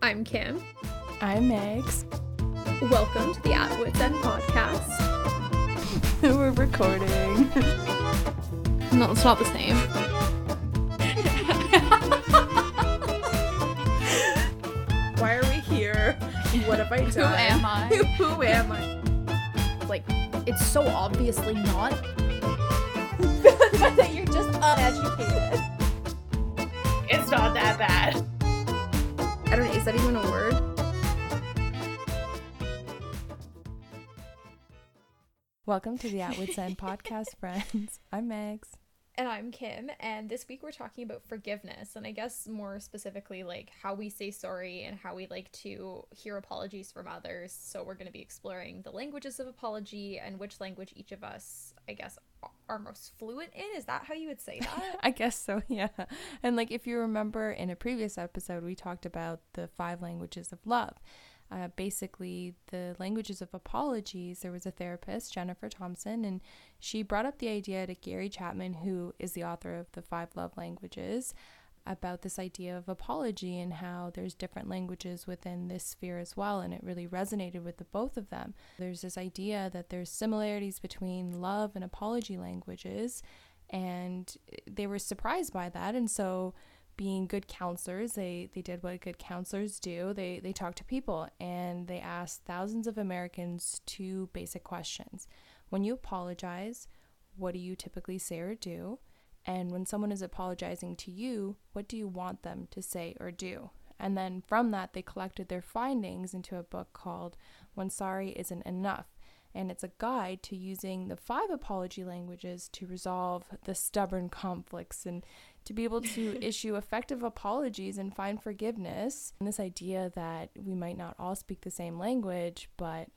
I'm Kim. I'm Megs. Welcome to the At Wits End podcast. We're recording. No, it's not the same. Why are we here? What have I done? Who am I? Who am I? Like, it's so obviously not. that you're just uneducated. It's not that bad. I don't know, is that even a word? Welcome to the At Wits End podcast, friends. I'm Megs. And I'm Kim, and this week we're talking about forgiveness, and I guess more specifically, like how we say sorry and how we like to hear apologies from others. So, we're going to be exploring the languages of apology and which language each of us, I guess, are most fluent in. Is that how you would say that? I guess so, yeah. And like if you remember in a previous episode, we talked about the five languages of love. Uh, basically, the languages of apologies. There was a therapist, Jennifer Thompson, and she brought up the idea to Gary Chapman, who is the author of the Five Love Languages, about this idea of apology and how there's different languages within this sphere as well. And it really resonated with the both of them. There's this idea that there's similarities between love and apology languages, and they were surprised by that. And so, being good counselors, they, they did what good counselors do. They, they talked to people and they asked thousands of Americans two basic questions. When you apologize, what do you typically say or do? And when someone is apologizing to you, what do you want them to say or do? And then from that, they collected their findings into a book called When Sorry Isn't Enough. And it's a guide to using the five apology languages to resolve the stubborn conflicts and to be able to issue effective apologies and find forgiveness. And this idea that we might not all speak the same language, but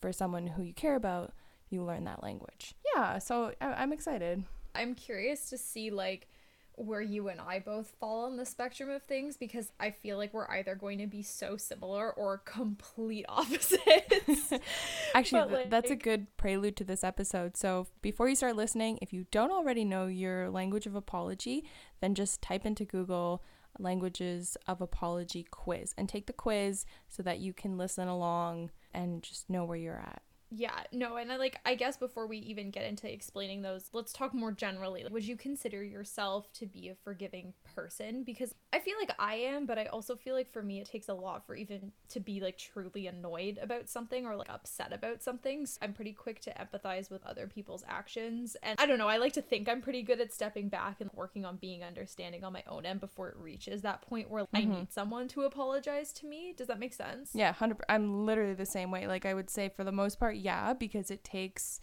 for someone who you care about, you learn that language. Yeah, so I- I'm excited. I'm curious to see, like, where you and I both fall on the spectrum of things because I feel like we're either going to be so similar or complete opposites. Actually, th- that's a good prelude to this episode. So, before you start listening, if you don't already know your language of apology, then just type into Google languages of apology quiz and take the quiz so that you can listen along and just know where you're at. Yeah, no, and I like I guess before we even get into explaining those, let's talk more generally. Would you consider yourself to be a forgiving person? Because I feel like I am, but I also feel like for me it takes a lot for even to be like truly annoyed about something or like upset about something. So I'm pretty quick to empathize with other people's actions. And I don't know, I like to think I'm pretty good at stepping back and working on being understanding on my own end before it reaches that point where I mm-hmm. need someone to apologize to me. Does that make sense? Yeah, 100 I'm literally the same way. Like I would say for the most part, yeah, because it takes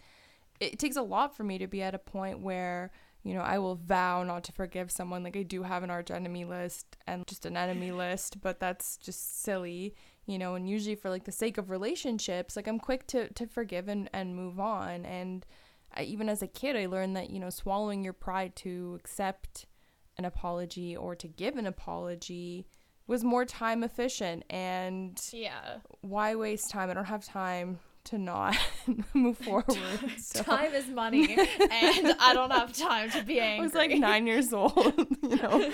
it takes a lot for me to be at a point where you know, I will vow not to forgive someone. Like I do have an arch enemy list and just an enemy list, but that's just silly, you know, and usually for like the sake of relationships, like I'm quick to to forgive and and move on. And I, even as a kid, I learned that, you know, swallowing your pride to accept an apology or to give an apology was more time efficient and Yeah. why waste time? I don't have time to not move forward. So Time is money, and I don't have time to be angry. I was like nine years old, you know,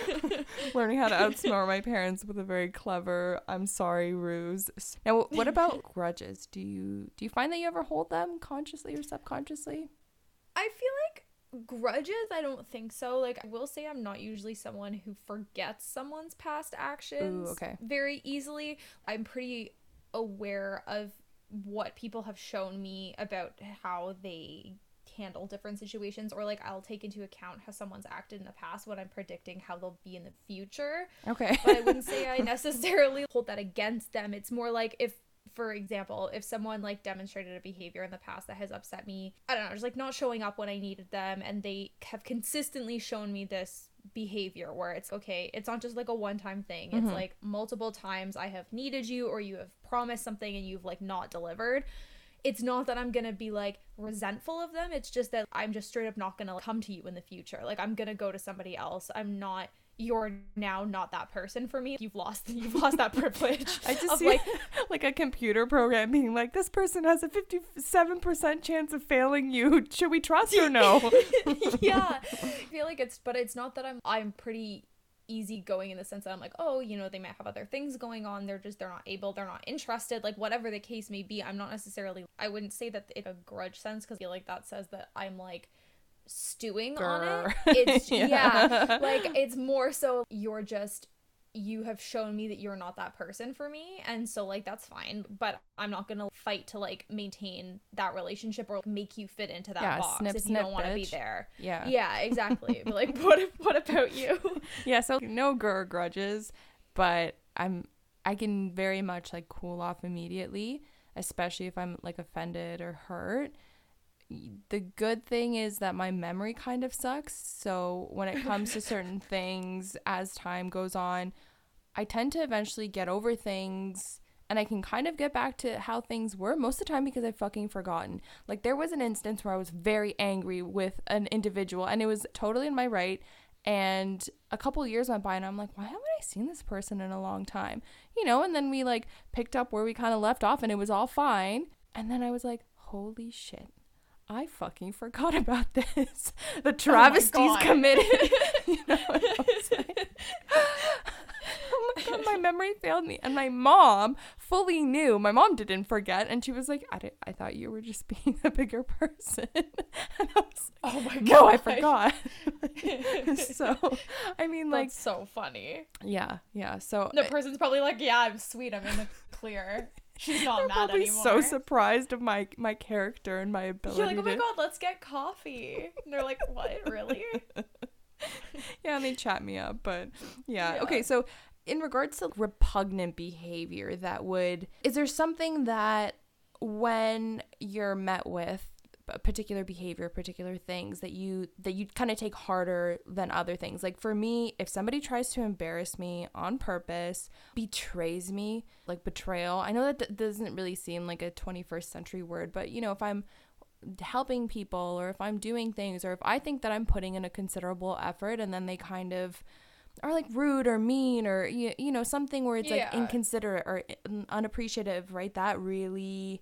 learning how to outsmart my parents with a very clever "I'm sorry" ruse. Now, what about grudges? Do you do you find that you ever hold them consciously or subconsciously? I feel like grudges. I don't think so. Like I will say, I'm not usually someone who forgets someone's past actions. okay. Very easily. I'm pretty aware of what people have shown me about how they handle different situations or like I'll take into account how someone's acted in the past when I'm predicting how they'll be in the future. Okay. but I wouldn't say I necessarily hold that against them. It's more like if for example, if someone like demonstrated a behavior in the past that has upset me, I don't know, just like not showing up when I needed them and they have consistently shown me this behavior where it's okay, it's not just like a one-time thing. It's mm-hmm. like multiple times I have needed you or you have promised something and you've like not delivered. It's not that I'm gonna be like resentful of them. It's just that I'm just straight up not gonna come to you in the future. Like I'm gonna go to somebody else. I'm not you're now not that person for me. You've lost you've lost that privilege. I just see like like, a computer program being like, this person has a 57% chance of failing you. Should we trust or no? yeah. I feel like it's but it's not that I'm I'm pretty easygoing in the sense that I'm like, oh, you know, they might have other things going on. They're just they're not able, they're not interested, like whatever the case may be. I'm not necessarily I wouldn't say that it's a grudge sense because I feel like that says that I'm like stewing on it. It's Yeah. yeah. like it's more so you're just you have shown me that you're not that person for me and so like that's fine but i'm not gonna fight to like maintain that relationship or make you fit into that Yeah, box snip, if you don't want to be there Yeah. yeah exactly but like what what about you Yeah, so no grr grudges, but I'm I can very much like cool off immediately, especially if I'm like offended or hurt. The good thing is that my memory kind of sucks, so when it comes to certain things as time goes on, I tend to eventually get over things and I can kind of get back to how things were most of the time because I've fucking forgotten. Like there was an instance where I was very angry with an individual and it was totally in my right and a couple years went by and I'm like, why haven't I seen this person in a long time? You know, and then we like picked up where we kind of left off and it was all fine. And then I was like, holy shit. I fucking forgot about this. The oh travesties God. committed. you know, like, oh my god, my memory failed me. And my mom fully knew. My mom didn't forget, and she was like, "I, did, I thought you were just being a bigger person." and I was like, oh my god "No, I forgot." so, I mean, like, that's so funny yeah, yeah. So the person's probably like yeah i'm sweet i'm in the clear she's not they're mad probably anymore so surprised of my my character and my ability. you're like oh my to- god let's get coffee and they're like what really yeah, and they chat me up, but yeah. Yeah. Okay, so in regards to repugnant behavior that would is there something that when you're met with particular behavior, particular things that you that you kind of take harder than other things. Like for me, if somebody tries to embarrass me on purpose, betrays me, like betrayal. I know that doesn't really seem like a 21st century word, but you know, if I'm helping people or if I'm doing things or if I think that I'm putting in a considerable effort and then they kind of are like rude or mean or you, you know something where it's like inconsiderate or uh, un- unappreciative right that really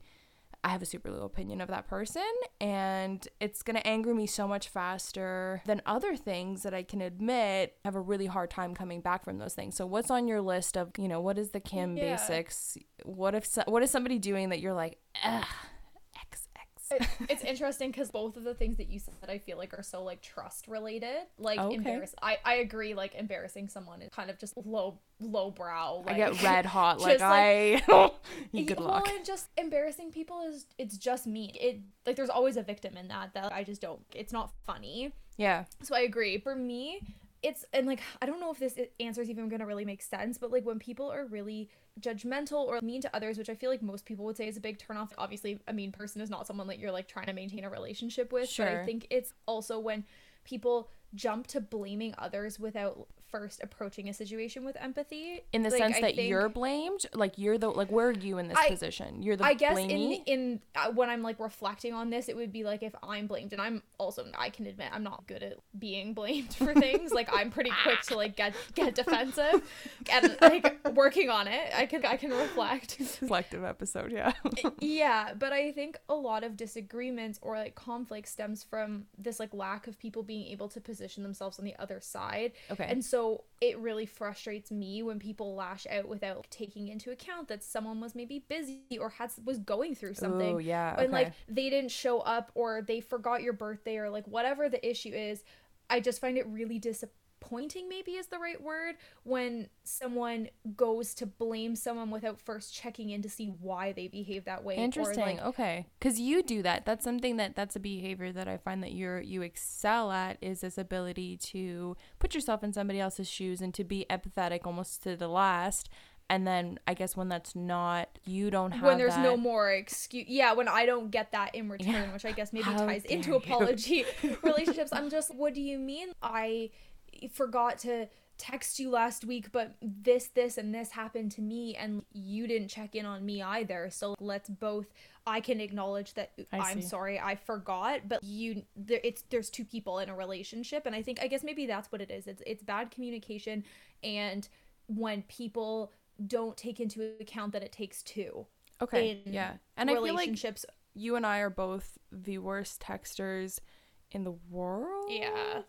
I have a super low opinion of that person and it's going to anger me so much faster than other things that I can admit have a really hard time coming back from those things. So what's on your list of, you know, what is the Kim Yeah. basics? What if so- what is somebody doing that you're like, "Ugh, X X." it, it's interesting because both of the things that you said I feel like are so like trust related. Like oh, Okay. embarrass I, I agree like embarrassing someone is kind of just low low brow. Like, I get red hot like just, like- I Yeah, good well, luck. and just embarrassing people is it's just mean. It like there's always a victim in that that I just don't. It's not funny. Yeah. So I agree. For me, it's and like I don't know if this answer is even gonna really make sense, but like when people are really judgmental or mean to others, which I feel like most people would say is a big turnoff. Obviously, a mean person is not someone that you're like trying to maintain a relationship with. Sure. But I think it's also when people jump to blaming others without first approaching a situation with empathy. In the Like, sense I that you're blamed, like you're the like where are you in this I- position? You're the I guess blamee? in in uh, when I'm like reflecting on this, it would be like if I'm blamed, and I'm also I can admit I'm not good at being blamed for things. like I'm pretty quick to like get get defensive, and like working on it, I can I can reflect. reflective episode, yeah. yeah, but I think a lot of disagreements or like conflict stems from this like lack of people being able to position themselves on the other side. Okay. And so it really frustrates me when people lash out without taking into account that someone was maybe busy or had was going through something. Ooh, yeah. And like they didn't show up or they forgot your birthday or like whatever the issue is. I just find it really disappointing maybe is the right word when someone goes to blame someone without first checking in to see why they behave that way. or, Interesting. like, okay. Cuz you do that. That's something that that's a behavior that I find that you're you excel at is this ability to put yourself in somebody else's shoes and to be empathetic almost to the last. And then I guess when that's not you don't have when there's no more excuse yeah when i don't get that in return Yeah. which i guess maybe How ties into you. apology relationships i'm just what do you mean i forgot to text you last week but this this and this happened to me and you didn't check in on me either so let's both i can acknowledge that I i'm see. sorry i forgot but you there it's there's two people in a relationship and i think i guess maybe that's what it is it's it's bad communication and when people don't take into account that it takes two Okay. Yeah. And I feel like relationships. you and I are both the worst texters in the world. Yeah.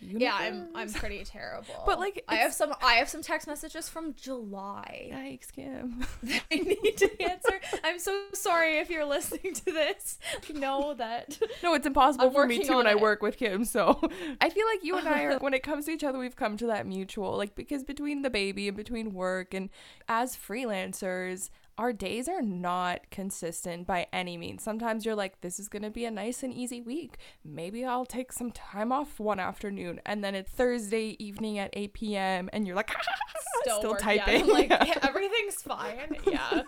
Yeah, I'm I'm pretty terrible. But, like, I have some I have some text messages from July. Yikes, Kim. I need to answer. I'm so sorry if you're listening to this. Know that No, it's impossible I'm for me too when I work with Kim. So I feel like you and I are, when it comes to each other, we've come to that mutual, like, because between the baby and between work and as freelancers, our days are not consistent by any means. Sometimes you're like, this is going to be a nice and easy week. Maybe I'll take some time off one afternoon. And then it's Thursday evening at 8 p.m. and you're like, still, work- typing. Yeah, like Yeah. everything's fine. Yeah.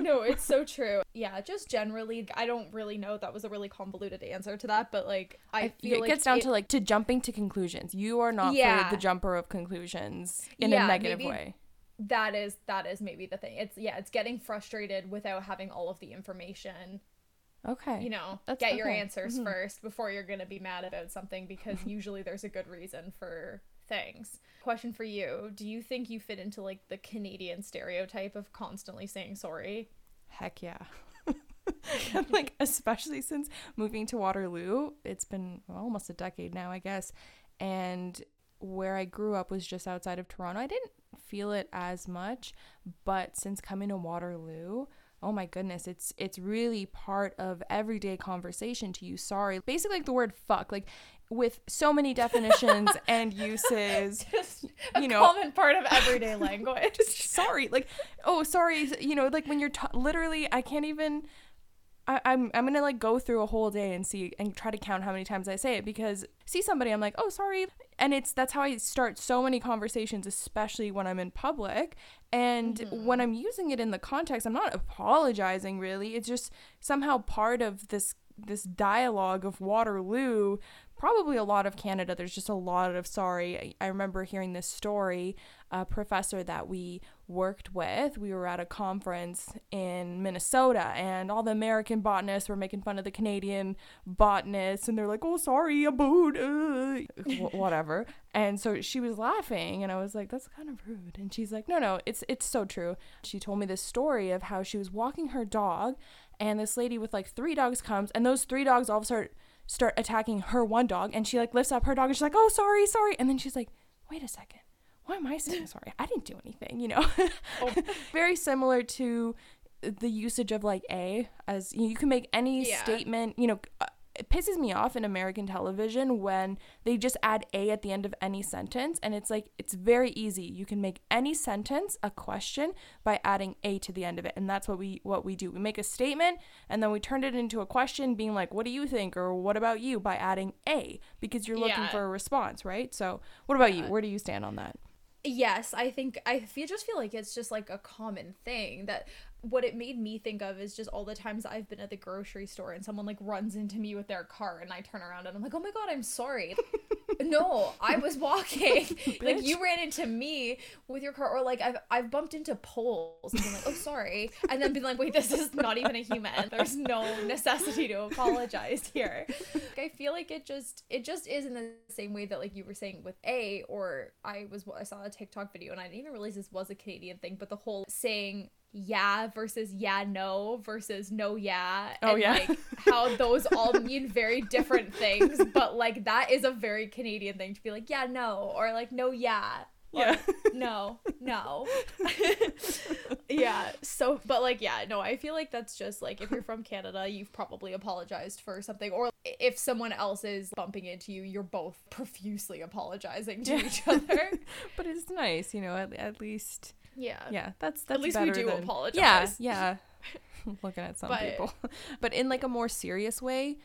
No, it's so true. Yeah, just generally, I don't really know. That was a really convoluted answer to that, but like, I, I feel it like gets down it- to like to jumping to conclusions. You are not Yeah. the jumper of conclusions in a negative maybe- way. That is that is maybe the thing. It's yeah, it's getting frustrated without having all of the information. Okay. You know, That's get your okay. answers Mhm. first before you're gonna be mad about something because usually there's a good reason for things. Question for you: Do you think you fit into like the Canadian stereotype of constantly saying sorry? Heck yeah. Like especially since moving to Waterloo, it's been well, almost a decade now, I guess. And where I grew up was just outside of Toronto. I didn't feel it as much, but since coming to Waterloo, oh my goodness, it's it's really part of everyday conversation to use sorry. Basically like the word fuck, like with so many definitions and uses. Just a You know- common part of everyday language. sorry like oh sorry you know like when you're t- literally i can't even I, I'm I'm gonna like go through a whole day and see and try to count how many times I say it because see somebody I'm like oh sorry. And it's that's how I start so many conversations especially when I'm in public. And mm-hmm. when I'm using it in the context I'm not apologizing really. It's just somehow part of this this dialogue of Waterloo probably a lot of Canada there's just a lot of sorry I, I remember hearing this story a professor that we worked with we were at a conference in Minnesota and all the American botanists were making fun of the Canadian botanists and they're like oh sorry a boot uh, whatever. And so she was laughing and I was like that's kind of rude. And she's like no no it's it's so true. She told me this story of how she was walking her dog and this lady with like three dogs comes and those three dogs all of a sudden start attacking her one dog and she like lifts up her dog and she's like oh sorry sorry and then she's like wait a second. Why am i saying sorry? I didn't do anything you know? Very similar to the usage of like a as you can make any Yeah. statement you know uh, it pisses me off in American television when they just add a at the end of any sentence and it's like it's very easy. You can make any sentence a question by adding a to the end of it and that's what we what we do. We make a statement and then we turn it into a question being like what do you think? or what about you? by adding a because you're looking Yeah. for a response right? So what about you? Where do you stand on that? Yes, I think I feel just feel like it's just like a common thing that what it made me think of is just all the times I've been at the grocery store and someone like runs into me with their car and I turn around and I'm like, "Oh my god, I'm sorry." no, I was walking. like you ran into me with your car or like I've I've bumped into poles and been like, "Oh, sorry." And then been like, "Wait, this is not even a human. There's no necessity to apologize here." I feel like it just it just is in the same way that like you were saying with A or I was I saw a TikTok video and I didn't even realize this was a Canadian thing, but the whole saying yeah versus yeah no versus no yeah Oh, yeah. like how those all mean very different things but like that is a very canadian thing to be like yeah no or like no yeah Yeah. no no yeah so but like yeah no i feel like that's just like if you're from canada you've probably apologized for something or if someone else is bumping into you you're both profusely apologizing to Yeah. each other but it's nice you know at, at least yeah. Yeah that's that's at least we do than- apologize. yeah yeah. Looking at some But- people. But in like a more serious way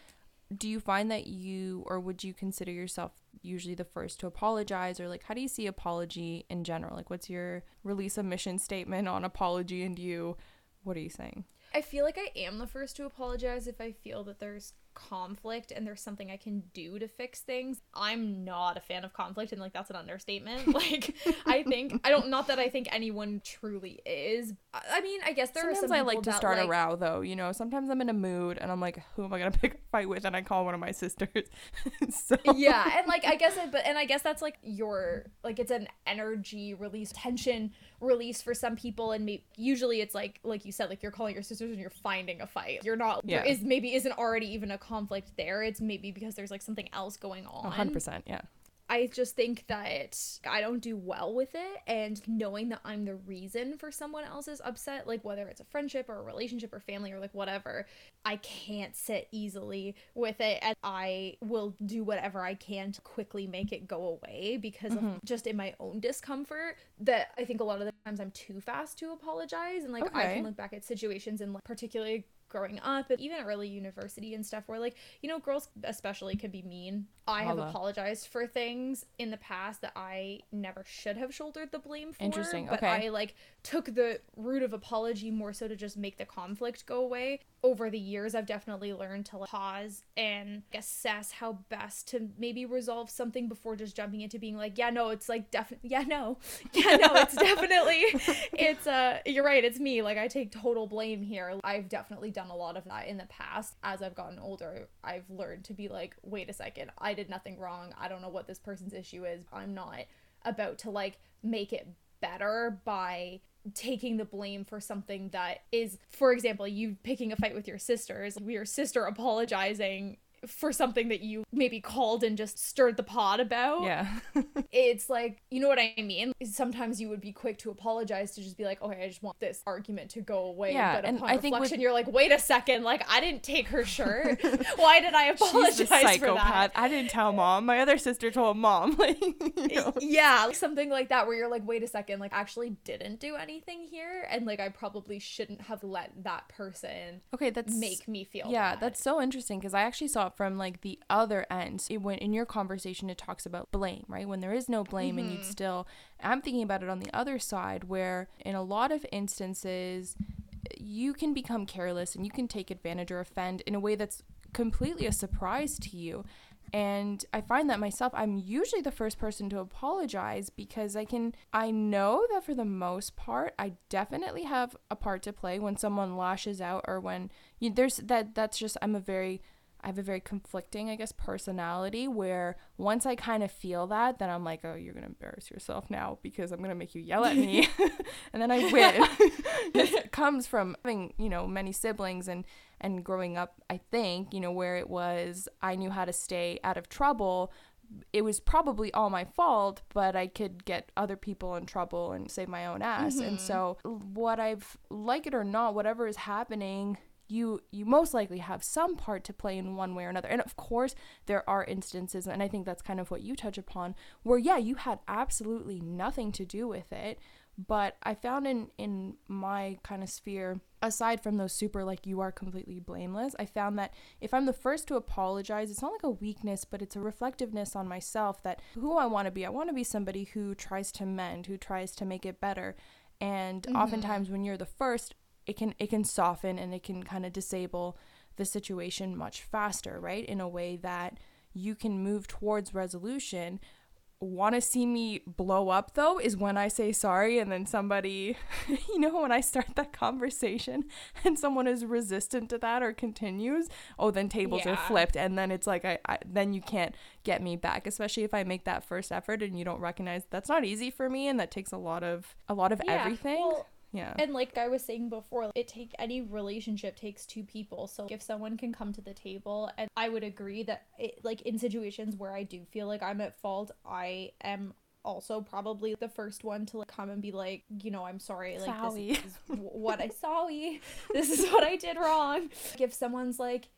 do you find that you or would you consider yourself usually the first to apologize? Or like how do you see apology in general? Like what's your release of mission statement on apology and you? What are you saying? I feel like I am the first to apologize if I feel that there's conflict and there's something I can do to fix things. I'm not a fan of conflict and like that's an understatement. Like I think I don't not that I think anyone truly is. I mean, I guess there sometimes are some i like to that, start like, a row though you know sometimes i'm in a mood and i'm like who am i gonna pick a fight with and i call one of my sisters so yeah and like i guess it but and i guess that's like your like it's an energy release tension release for some people and maybe usually it's like like you said like you're calling your sisters and you're finding a fight you're not Yeah. there is maybe isn't already even a conflict there it's maybe because there's like something else going on 100% yeah I just think that I don't do well with it. And knowing that I'm the reason for someone else's upset, like whether it's a friendship or a relationship or family or like whatever, I can't sit easily with it. And I will do whatever I can to quickly make it go away because mm-hmm. of just in my own discomfort that I think a lot of the times I'm too fast to apologize. And like okay. I can look back at situations and like particularly growing up even early university and stuff where like you know girls especially can be mean i have apologized for things in the past that i never should have shouldered the blame for interesting but okay. I like took the route of apology more so to just make the conflict go away. Over the years i've definitely learned to like, pause and assess how best to maybe resolve something before just jumping into being like yeah no it's like definitely yeah no. Yeah no it's definitely it's uh you're right it's me. Like i take total blame here. I've definitely done a lot of that in the past. As i've gotten older i've learned to be like wait a second. I did nothing wrong. I don't know what this person's issue is i'm not about to like make it better by taking the blame for something that is for example you picking a fight with your sisters your sister apologizing for something that you maybe called and just stirred the pot about. Yeah. it's like, you know what I mean? Sometimes you would be quick to apologize to just be like, okay, I just want this argument to go away. Yeah, but and upon I reflection, think with... you're like, wait a second, like I didn't take her shirt. Why did I apologize She's a psychopath. for that? I didn't tell mom. My other sister told mom. Like, you know. Yeah, something like that where you're like, wait a second, like I actually didn't do anything here, and like I probably shouldn't have let that person. Okay, that's make me feel. Yeah, bad. that's so interesting because I actually saw from like the other end it, when in your conversation it talks about blame right when there is no blame mm-hmm. and you'd mm-hmm. still i'm thinking about it on the other side where in a lot of instances you can become careless and you can take advantage or offend in a way that's completely a surprise to you and i find that myself i'm usually the first person to apologize because i can i know that for the most part i definitely have a part to play when someone lashes out or when you, there's that that's just i'm a very I have a very conflicting, I guess, personality where once I kind of feel that, then I'm like, oh, you're going to embarrass yourself now because I'm going to make you yell at me. and then I win. it comes from having, you know, many siblings and, and growing up, I think, you know, where it was I knew how to stay out of trouble. It was probably all my fault, but I could get other people in trouble and save my own ass. Mm-hmm. And so, what I've, like it or not, whatever is happening you you most likely have some part to play in one way or another. And of course there are instances and i think that's kind of what you touch upon where yeah you had absolutely nothing to do with it. But i found in in my kind of sphere aside from those super like you are completely blameless i found that if i'm the first to apologize it's not like a weakness but it's a reflectiveness on myself that who i want to be. I want to be somebody who tries to mend who tries to make it better. And mm-hmm. oftentimes when you're the first it can it can soften and it can kind of disable the situation much faster, right? In a way that you can move towards resolution. Want to see me blow up though is when I say sorry and then somebody, you know, when I start that conversation and someone is resistant to that or continues, oh, then tables yeah. are flipped and then it's like I, I then you can't get me back, especially if I make that first effort and you don't recognize that's not easy for me and that takes a lot of a lot of yeah. everything. Well, yeah. And like I was saying before, it take any relationship takes two people. So if someone can come to the table and I would agree that it, like in situations where I do feel like I'm at fault, I am also probably the first one to like come and be like, you know, I'm sorry, like sorry. this is what I saw. We this is what I did wrong. If someone's like,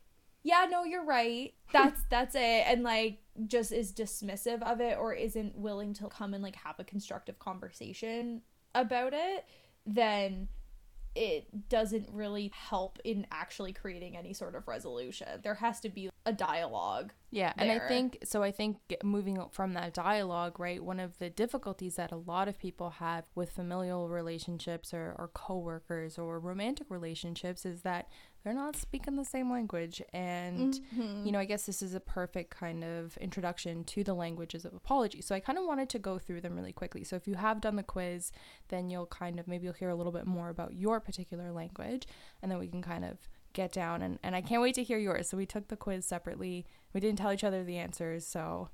yeah, no, you're right. That's that's it, and like just is dismissive of it or isn't willing to come and like have a constructive conversation about it, then it doesn't really help in actually creating any sort of resolution. There has to be a dialogue. Yeah, there. and I think so. I think moving from that dialogue, right, one of the difficulties that a lot of people have with familial relationships or, or coworkers or romantic relationships is that they're not speaking the same language. And, mm-hmm. you know, I guess this is a perfect kind of introduction to the languages of apology. So I kind of wanted to go through them really quickly. So if you have done the quiz, then you'll kind of maybe you'll hear a little bit more about your particular language, and then we can kind of get down and, and I can't wait to hear yours. So we took the quiz separately. We didn't tell each other the answers, so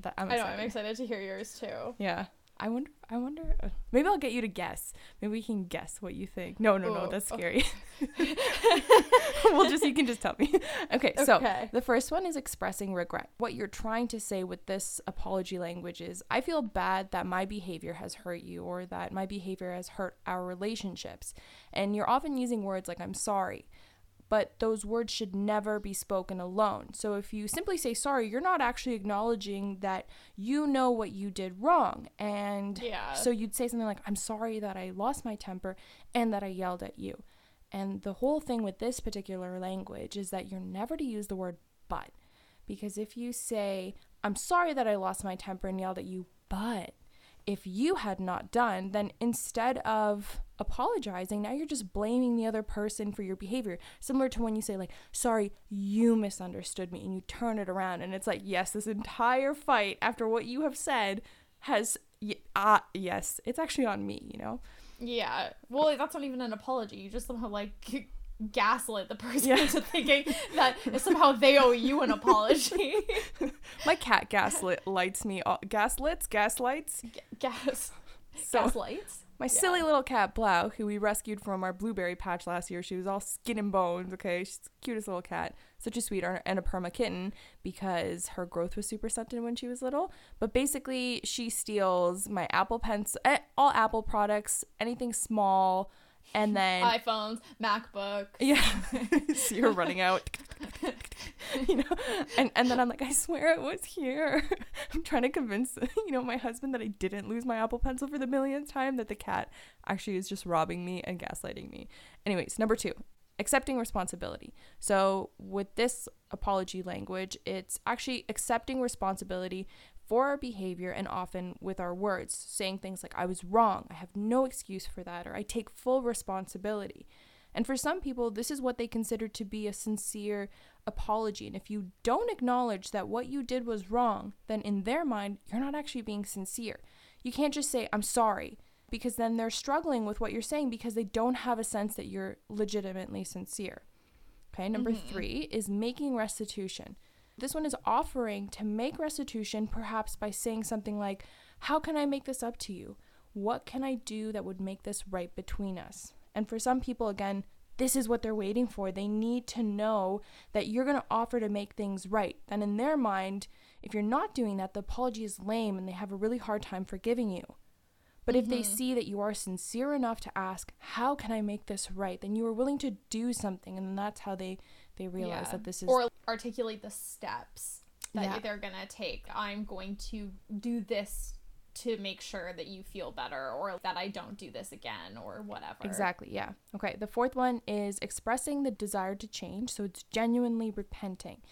that I'm excited. I know, I'm excited to hear yours too. Yeah. I wonder. I wonder. Uh, maybe I'll get you to guess. Maybe we can guess what you think. No, no, no. That's oh. scary. we'll just. You can just tell me. Okay. So Okay. the first one is expressing regret. What you're trying to say with this apology language is, I feel bad that my behavior has hurt you, or that my behavior has hurt our relationships, and you're often using words like "I'm sorry." But those words should never be spoken alone. So if you simply say sorry, you're not actually acknowledging that you know what you did wrong. And Yeah. so you'd say something like, I'm sorry that I lost my temper and that I yelled at you. And the whole thing with this particular language is that you're never to use the word but. Because if you say, I'm sorry that I lost my temper and yelled at you, but if you had not done, then instead of apologizing, now you're just blaming the other person for your behavior. Similar to when you say, like, sorry, you misunderstood me, and you turn it around. And it's like, yes, this entire fight after what you have said has, y- ah, yes, it's actually on me, you know? Yeah. Well, that's not even an apology. You just somehow like gaslit the person Yeah. into thinking that somehow they owe you an apology. My cat gaslit lights me, all- gaslits, gaslights. G- gas. So- Gaslights. My Yeah. silly little cat Blau, who we rescued from our blueberry patch last year, she was all skin and bones. Okay, she's the cutest little cat, such a sweetheart, and a perma kitten because her growth was super stunted when she was little. But basically, she steals my Apple pens, eh, all Apple products, anything small, and then iPhones, MacBook. yeah, so you're running out. you know, and and then I'm like, I swear it was here. I'm trying to convince you know my husband that I didn't lose my Apple Pencil for the millionth time. That the cat actually is just robbing me and gaslighting me. Anyways, number two, accepting responsibility. So with this apology language, it's actually accepting responsibility for our behavior and often with our words, saying things like, I was wrong, I have no excuse for that, or I take full responsibility. And for some people, this is what they consider to be a sincere apology. And if you don't acknowledge that what you did was wrong, then in their mind, you're not actually being sincere. You can't just say, I'm sorry, because then they're struggling with what you're saying because they don't have a sense that you're legitimately sincere. Okay, number mm-hmm. three is making restitution. This one is offering to make restitution perhaps by saying something like, How can I make this up to you? What can I do that would make this right between us? And for some people, again, this is what they're waiting for. They need to know that you're going to offer to make things right. Then, in their mind, if you're not doing that, the apology is lame and they have a really hard time forgiving you. But if they mm-hmm. see that you are sincere enough to ask, How can I make this right? then you are willing to do something. And that's how they, they realize Yeah. that this is. or articulate the steps that Yeah. they're gonna take. I'm going to do this to make sure that you feel better, or that I don't do this again, or whatever. Exactly, yeah. Okay, the fourth one is expressing the desire to change. So it's genuinely repenting.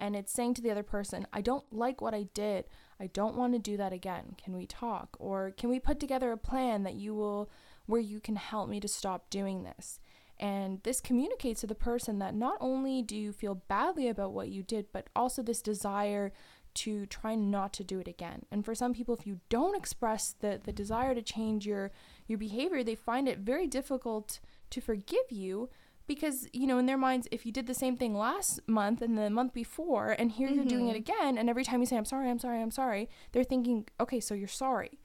And it's saying to the other person, I don't like what I did. I don't want to do that again. Can we talk? Or can we put together a plan that you will, where you can help me to stop doing this? And this communicates to the person that not only do you feel badly about what you did, but also this desire to try not to do it again. And for some people, if you don't express the, the desire to change your your behavior, they find it very difficult to forgive you because, you know, in their minds, if you did the same thing last month and the month before, and here you're doing it mm-hmm. again, and every time you say, I'm sorry, I'm sorry, I'm sorry, they're thinking, okay, so you're sorry.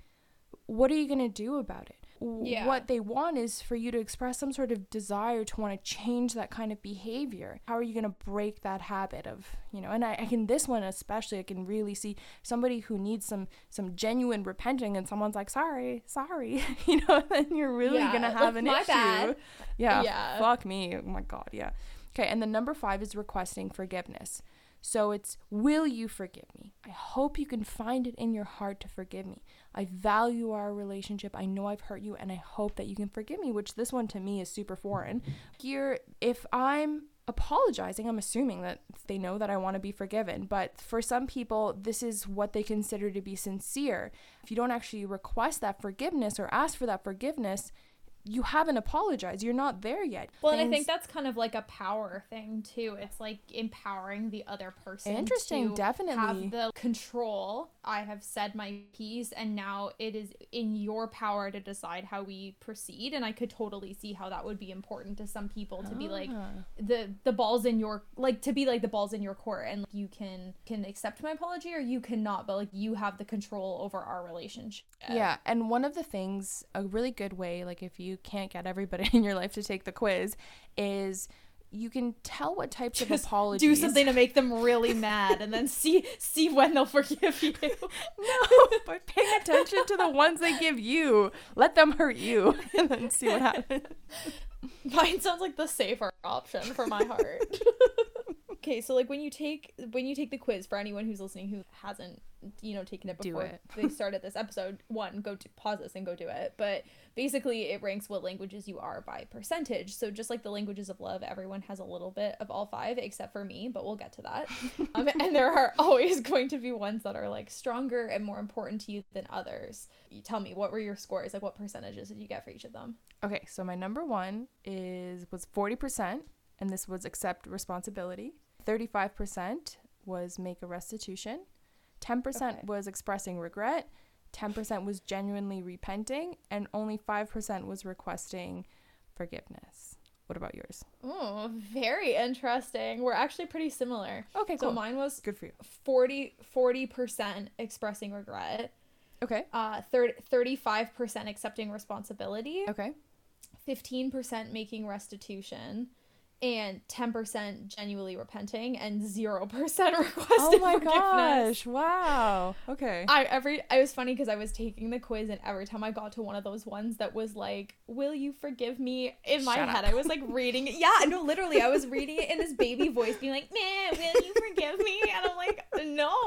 What are you going to do about it? Yeah. What they want is for you to express some sort of desire to want to change that kind of behavior. How are you going to break that habit of, you know, and I, I can, this one especially, I can really see somebody who needs some, some genuine repenting and someone's like, sorry, sorry, you know, then you're really Yeah, going to oh, have like, an my issue. bad. Yeah, Yeah. Fuck me. Oh my God. Yeah. Okay. And the number five is requesting forgiveness. So it's, will you forgive me? I hope you can find it in your heart to forgive me. I value our relationship. I know I've hurt you, and I hope that you can forgive me, which this one to me is super foreign. Here, if I'm apologizing, I'm assuming that they know that I want to be forgiven. But for some people, this is what they consider to be sincere. If you don't actually request that forgiveness or ask for that forgiveness, you haven't apologized. You're not there yet. Well, Things... and I think that's kind of like a power thing too. It's like empowering the other person. Interesting, definitely. Have the control. I have said my piece, and now it is in your power to decide how we proceed. And I could totally see how that would be important to some people to ah. be like ah. the the balls in your like to be like the balls in your court, and you can can accept my apology or you cannot, but like you have the control over our relationship. Yeah, and one of the things, a really good way, like if you can't get everybody in your life to take the quiz, is you can tell what types Just of apologies. Do something to make them really mad, and then see see when they'll forgive you. no, but pay attention to the ones they give you. Let them hurt you, and then see what happens. Mine sounds like the safer option for my heart. okay, so like when you take when you take the quiz for anyone who's listening who hasn't you know taken it before it. they started this episode, one go to pause this and go do it. But basically, it ranks what languages you are by percentage. So just like the languages of love, everyone has a little bit of all five except for me, but we'll get to that. um, and there are always going to be ones that are like stronger and more important to you than others. You tell me what were your scores? Like what percentages did you get for each of them? Okay, so my number one is was forty percent, and this was accept responsibility. 35% was make a restitution, 10% okay. was expressing regret, 10% was genuinely repenting, and only 5% was requesting forgiveness. What about yours? Oh, very interesting. We're actually pretty similar. Okay, cool. So mine was good for you. 40 40% expressing regret. Okay. Uh 30, 35% accepting responsibility. Okay. 15% making restitution and 10% genuinely repenting and 0% requesting oh my forgiveness. gosh wow. Okay. I every i was funny because i was taking the quiz and every time i got to one of those ones that was like will you forgive me? In my Shut head up. i was like reading it. Yeah no literally i was reading it in this baby voice being like man will you forgive me and i'm like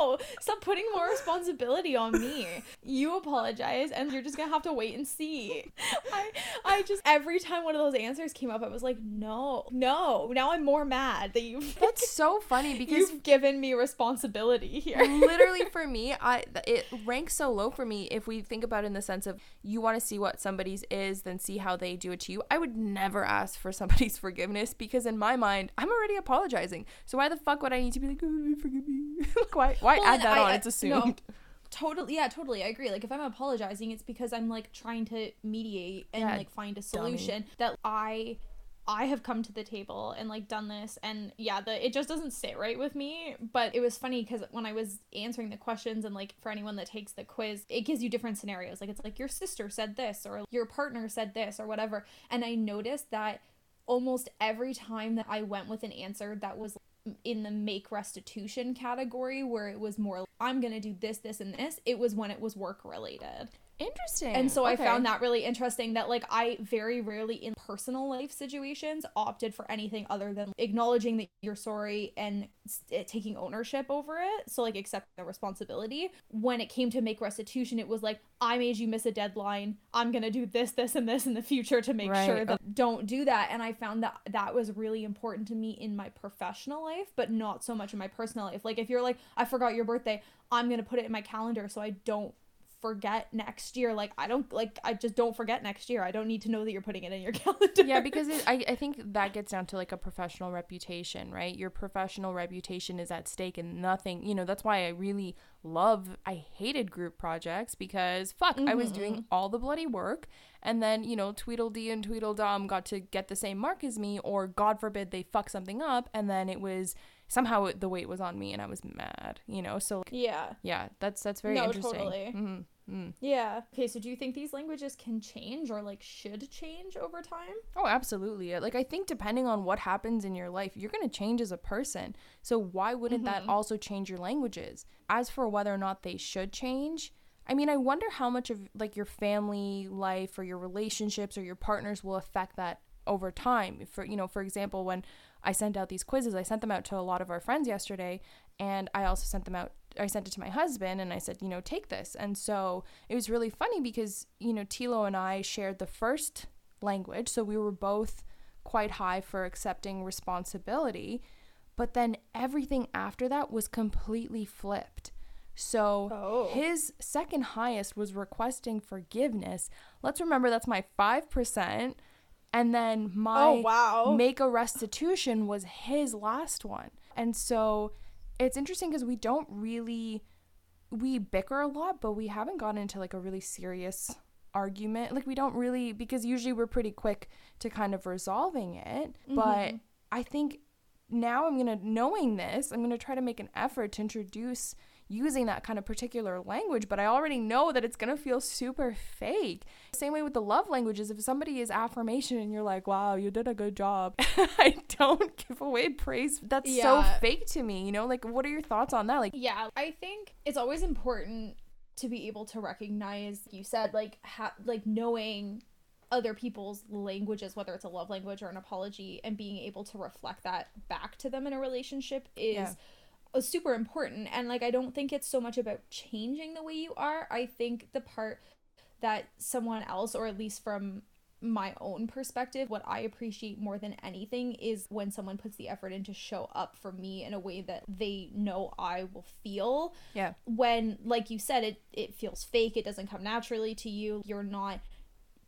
no stop putting more responsibility on me you apologize and you're just gonna have to wait and see i i just every time one of those answers came up i was like no no now I'm more mad that you've. That's so funny because you've given me responsibility here. literally, for me, I it ranks so low for me if we think about it in the sense of you want to see what somebody's is, then see how they do it to you. I would never ask for somebody's forgiveness because in my mind, I'm already apologizing. So why the fuck would I need to be like, oh, forgive me? why why well, add that I, on? It's assumed. No totally yeah totally i agree like if i'm apologizing it's because i'm like trying to mediate and yeah, like find a solution dummy. that i I have come to the table and like done this and yeah, the it just doesn't sit right with me, but it was funny cuz when I was answering the questions and like for anyone that takes the quiz, it gives you different scenarios. Like it's like your sister said this or your partner said this or whatever. And I noticed that almost every time that I went with an answer that was in the make restitution category where it was more I'm going to do this this and this, it was when it was work related. Interesting. And so okay. I found that really interesting that like I very rarely in personal life situations opted for anything other than acknowledging that you're sorry and st- eh, taking ownership over it. So like accepting the responsibility. When it came to make restitution, it was like I made you miss a deadline. I'm going to do this this and this in the future to make right. sure that okay. don't do that. And I found that that was really important to me in my professional life, but not so much in my personal life. Like if you're like I forgot your birthday, I'm going to put it in my calendar so I don't forget next year like i don't like i just don't forget next year i don't need to know that you're putting it in your calendar yeah because it, I, I think that gets down to like a professional reputation right your professional reputation is at stake and nothing you know that's why i really love i hated group projects because fuck mm-hmm. i was doing mm-hmm. all the bloody work and then you know tweedledee and tweedledum got to get the same mark as me or god forbid they fuck something up and then it was somehow the weight was on me and I was mad, you know? So, yeah. Yeah, that's that's very no, interesting. Totally. Mm-hmm. Mm. Yeah. Okay, so do you think these languages can change or like should change over time? Oh, absolutely. Like I think depending on what happens in your life, you're going to change as a person. So why wouldn't mm-hmm. that also change your languages? As for whether or not they should change, I mean, I wonder how much of like your family life or your relationships or your partners will affect that over time. For you know, for example, when I sent out these quizzes. I sent them out to a lot of our friends yesterday, and I also sent them out. I sent it to my husband, and I said, you know, take this. And so it was really funny because you know Tilo and I shared the first language, so we were both quite high for accepting responsibility. But then everything after that was completely flipped. So Oh. his second highest was requesting forgiveness. Let's remember that's my 5%. And then my Oh, wow. make a restitution was his last one. And so it's interesting because we don't really we bicker a lot, but we haven't gotten into like a really serious argument. Like we don't really because usually we're pretty quick to kind of resolving it. Mm-hmm. But I think now I'm gonna knowing this, I'm gonna try to make an effort to introduce using that kind of particular language, but I already know that it's gonna feel super fake. Same way with the love languages. If somebody is affirmation and you're like, wow, you did a good job, I don't give away praise. That's so fake to me, you know? Like, what are your thoughts on that? Like, Yeah, I think it's always important to be able to recognize you said like ha- like knowing other people's languages whether it's a love language or an apology and being able to reflect that back to them in a relationship is Yeah. Uh, super important and like I don't think it's so much about changing the way you are. I think the part that someone else or at least from my own perspective what i appreciate more than anything is when someone puts the effort in to show up for me in a way that they know i will feel. Yeah, when like you said it it feels fake it doesn't come naturally to you you're not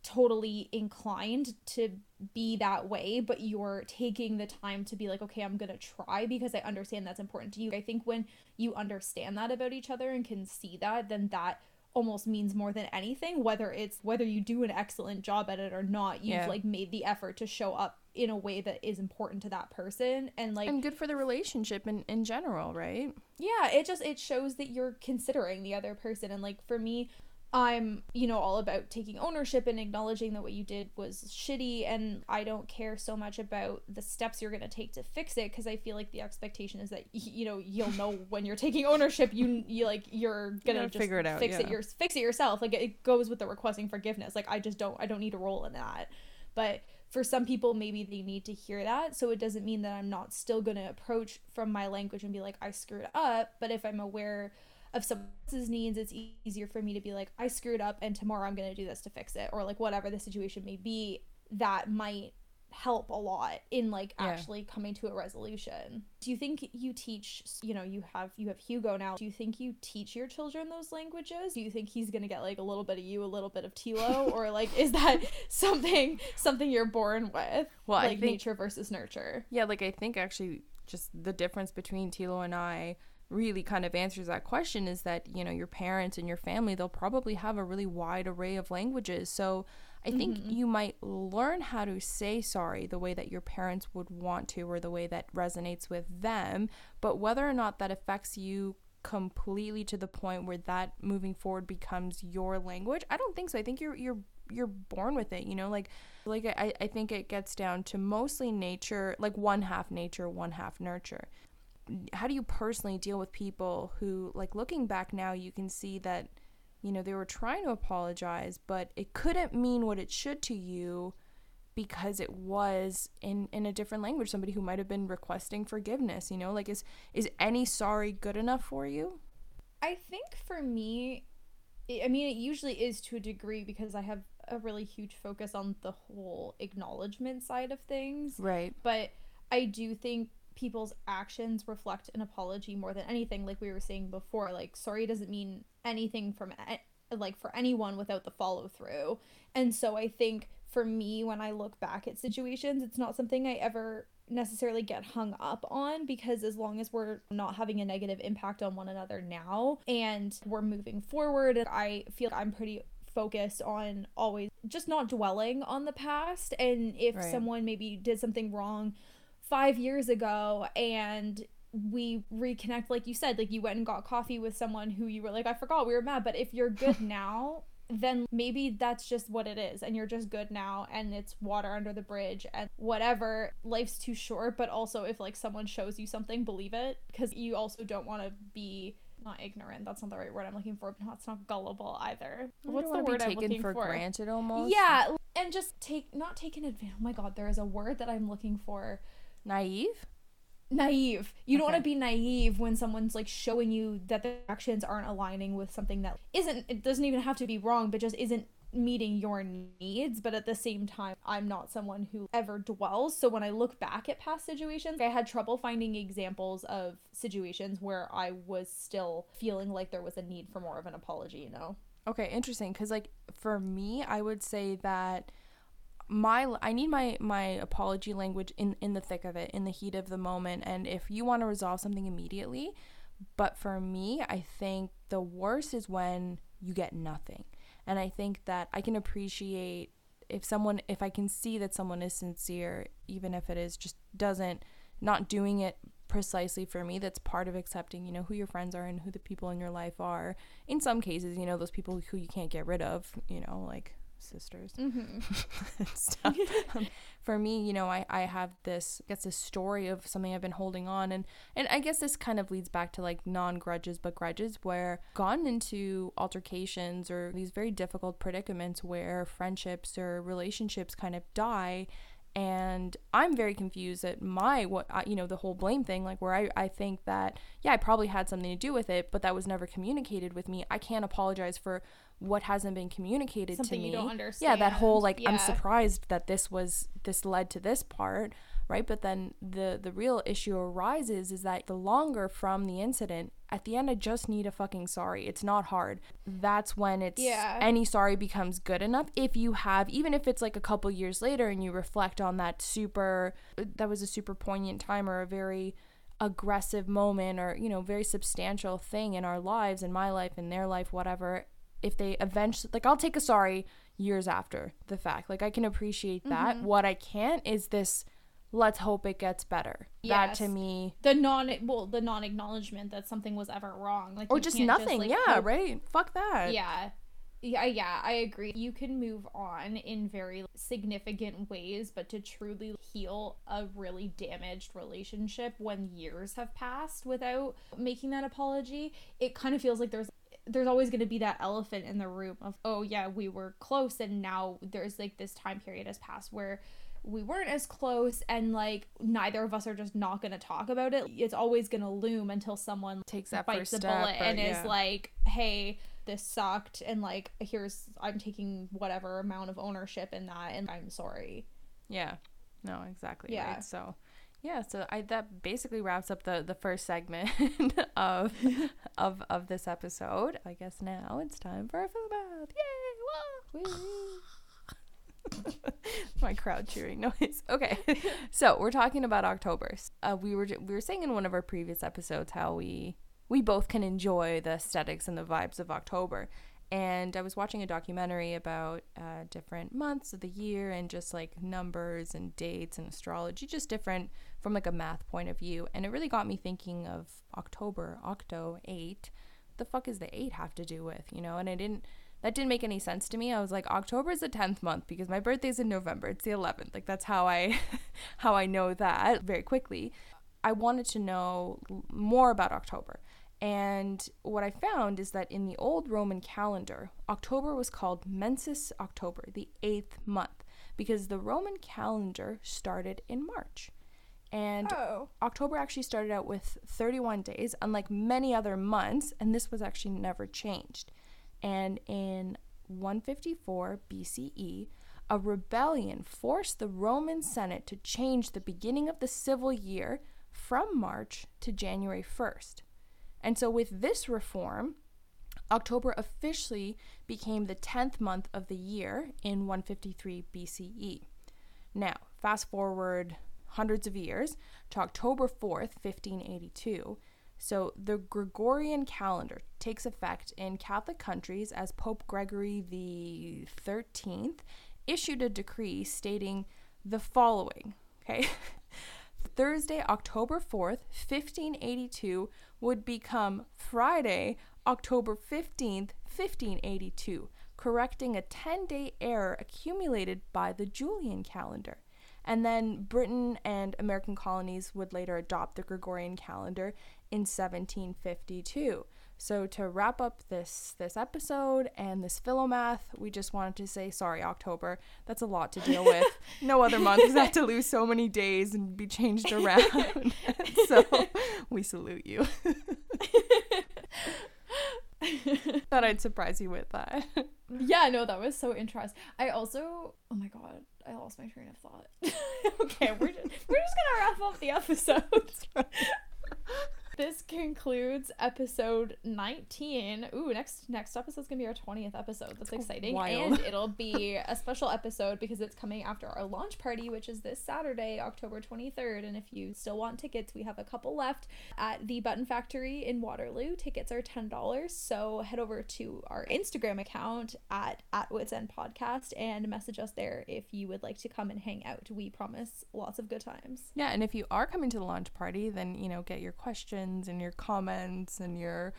totally inclined to be that way but you're taking the time to be like okay I'm to try because I understand that's important to you. I think when you understand that about each other and can see that then that almost means more than anything whether it's whether you do an excellent job at it or not you've Yeah. like made the effort to show up in a way that is important to that person and like and good for the relationship in, in general, right? yeah it just it shows that you're considering the other person and like for me i'm you know all about taking ownership and acknowledging that what you did was shitty and i don't care so much about the steps you're going to take to fix it because i feel like the expectation is that you know you'll know when you're taking ownership you you like you're gonna just figure it out, fix it yeah. your, fix it yourself like it goes with the requesting forgiveness like i just don't i don't need a role in that but for some people maybe they need to hear that so it doesn't mean that i'm not still going to approach from my language and be like i screwed up but if i'm aware of someone else's needs it's easier for me to be like i screwed up and tomorrow i'm going to do this to fix it or like whatever the situation may be that might help a lot in like Yeah. actually coming to a resolution. Do you think you teach you know you have you have hugo now do you think you teach your children those languages? Do you think he's gonna get like a little bit of you a little bit of tilo or like is that something something you're born with? Well, I like think- nature versus nurture. Yeah, like I think actually just the difference between Tilo and I really kind of answers that question is that, you know, your parents and your family, they'll probably have a really wide array of languages. So I think mm-hmm. you might learn how to say sorry the way that your parents would want to or the way that resonates with them. But whether or not that affects you completely to the point where that moving forward becomes your language, I don't think so. I think you're you're you're born with it, you know, like like I, I think it gets down to mostly nature like one half nature one half nurture how do you personally deal with people who like looking back now you can see that you know they were trying to apologize but it couldn't mean what it should to you because it was in in a different language somebody who might have been requesting forgiveness you know? Like is is any sorry good enough for you? I think for me, I I mean, it usually is to a degree because I have a really huge focus on the whole acknowledgement side of things. right. But I do think people's actions reflect an apology more than anything. Like we were saying before, like sorry doesn't mean anything from like for anyone without the follow through. And so I think for me, when I look back at situations, it's not something I ever necessarily get hung up on because as long as we're not having a negative impact on one another now and we're moving forward, I feel I'm pretty focused on always just not dwelling on the past and if Right. someone maybe did something wrong 5 years ago and we reconnect like you said like you went and got coffee with someone who you were like I forgot we were mad but if you're good now then maybe that's just what it is and you're just good now and it's water under the bridge and whatever. Life's too short but also if like someone shows you something believe it because you also don't want to be not ignorant. That's not the right word i'm looking for but not, it's not gullible either. You what's the word be i'm taken looking for, for? granted almost. Yeah and just take not taken advantage oh my god there is a word that i'm looking for naive naive. You don't Okay. want to be naive when someone's like showing you that their actions aren't aligning with something that isn't it doesn't even have to be wrong, but just isn't meeting your needs, but at the same time, I'm not someone who ever dwells. So when I look back at past situations, I had trouble finding examples of situations where I was still feeling like there was a need for more of an apology, you know? Okay, interesting. Because like for me, I would say that my I need my my apology language in in the thick of it, in the heat of the moment. And if you want to resolve something immediately, but for me, I think the worst is when you get nothing. And I think that I can appreciate if someone if I can see that someone is sincere, even if it is just doesn't not doing it precisely for me that's part of accepting you know who your friends are and who the people in your life are in some cases you know those people who you can't get rid of you know like sisters Mm-hmm. stuff. Um, for me, you know, I, I have this I guess this story of something I've been holding on and and I guess this kind of leads back to like non grudges but grudges where gotten into altercations or these very difficult predicaments where friendships or relationships kind of die and i'm very confused at my what I, you know the whole blame thing like where I, I think that yeah i probably had something to do with it but that was never communicated with me. I can't apologize for what hasn't been communicated Something to me. you don't yeah that whole like i'm surprised that this was this led to this part right? But then the the real issue arises is that the longer from the incident at the end i just need a fucking sorry. It's not hard. That's when it's Yeah. any sorry becomes good enough. If you have even if it's like a couple years later and you reflect on that super that was a super poignant time or a very aggressive moment or you know very substantial thing in our lives in my life in their life whatever if they eventually like I'll take a sorry years after the fact. Like I can appreciate that. Mm-hmm. what I can't is this let's hope it gets better that to me The non well, the non acknowledgement that something was ever wrong. Like or just nothing like, yeah hope- right fuck that Yeah. Yeah, yeah, I agree. You can move on in very significant ways, but to truly heal a really damaged relationship when years have passed without making that apology, it kind of feels like there's there's always going to be that elephant in the room of oh yeah, we were close and now there's like this time period has passed where we weren't as close and like neither of us are just not going to talk about it. It's always going to loom until someone Takes that bites first the bullet or- and yeah. is like, "Hey, this sucked," and like, "Here's I'm taking whatever amount of ownership in that, and I'm sorry." Yeah. No, exactly. Yeah. Right. So, yeah. So I that basically wraps up the the first segment of of of this episode. I guess now it's time for a philomath. Yay! Woo! My crowd cheering noise. Okay, so we're talking about October. Uh, we were we were saying in one of our previous episodes how we we both can enjoy the aesthetics and the vibes of October. And I was watching a documentary about uh, different months of the year and just like numbers and dates and astrology, just different from like a math point of view. And it really got me thinking of October, Octo, eight. What the fuck is the eight have to do with, you know? And I didn't, that didn't make any sense to me. I was like, October is the 10th month because my birthday's in November. It's the 11th. Like that's how I, how I know that very quickly. I wanted to know more about October. And what I found is that in the old Roman calendar, October was called Mensis October, the eighth month, because the Roman calendar started in March. And Oh. October actually started out with 31 days, unlike many other months, and this was actually never changed. And in 154 BCE, a rebellion forced the Roman Senate to change the beginning of the civil year from March to January 1st. And so, with this reform, October officially became the 10th month of the year in 153 BCE. Now, fast forward hundreds of years to October 4th, 1582. So, the Gregorian calendar takes effect in Catholic countries as Pope Gregory the 13th issued a decree stating the following, okay? Thursday, October 4th, 1582 would become Friday, October 15th, 1582, correcting a 10 day error accumulated by the Julian calendar. And then Britain and American colonies would later adopt the Gregorian calendar in 1752. So to wrap up this this episode and this philomath, we just wanted to say sorry October. That's a lot to deal with. no other month has had to lose so many days and be changed around. so we salute you. Thought I'd surprise you with that. yeah, no, that was so interesting. I also, oh my god, I lost my train of thought. okay, we're just, we're just gonna wrap up the episode. This concludes episode 19 ooh next next episode's gonna be our 20th episode. That's exciting. Wild. and it'll be a special episode because it's coming after our launch party which is this saturday october 23rd and if you still want tickets we have a couple left at the button factory in waterloo. Tickets are $10 so head over to our instagram account at at wits end podcast and message us there if you would like to come and hang out. We promise lots of good times. Yeah, and if you are coming to the launch party, then you know get your questions and your comments and your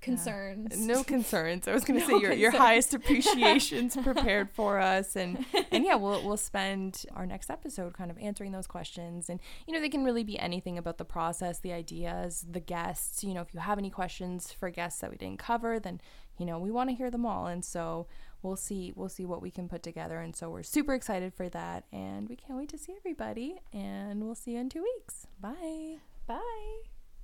concerns no concerns. I was going to No say your, your highest appreciations prepared for us, and and yeah, we'll we'll spend our next episode kind of answering those questions, and you know they can really be anything about the process, the ideas, the guests. You know, if you have any questions for guests that we didn't cover, then you know we want to hear them all, and so we'll see we'll see what we can put together, and so we're super excited for that, and we can't wait to see everybody, and we'll see you in two weeks. Bye. bye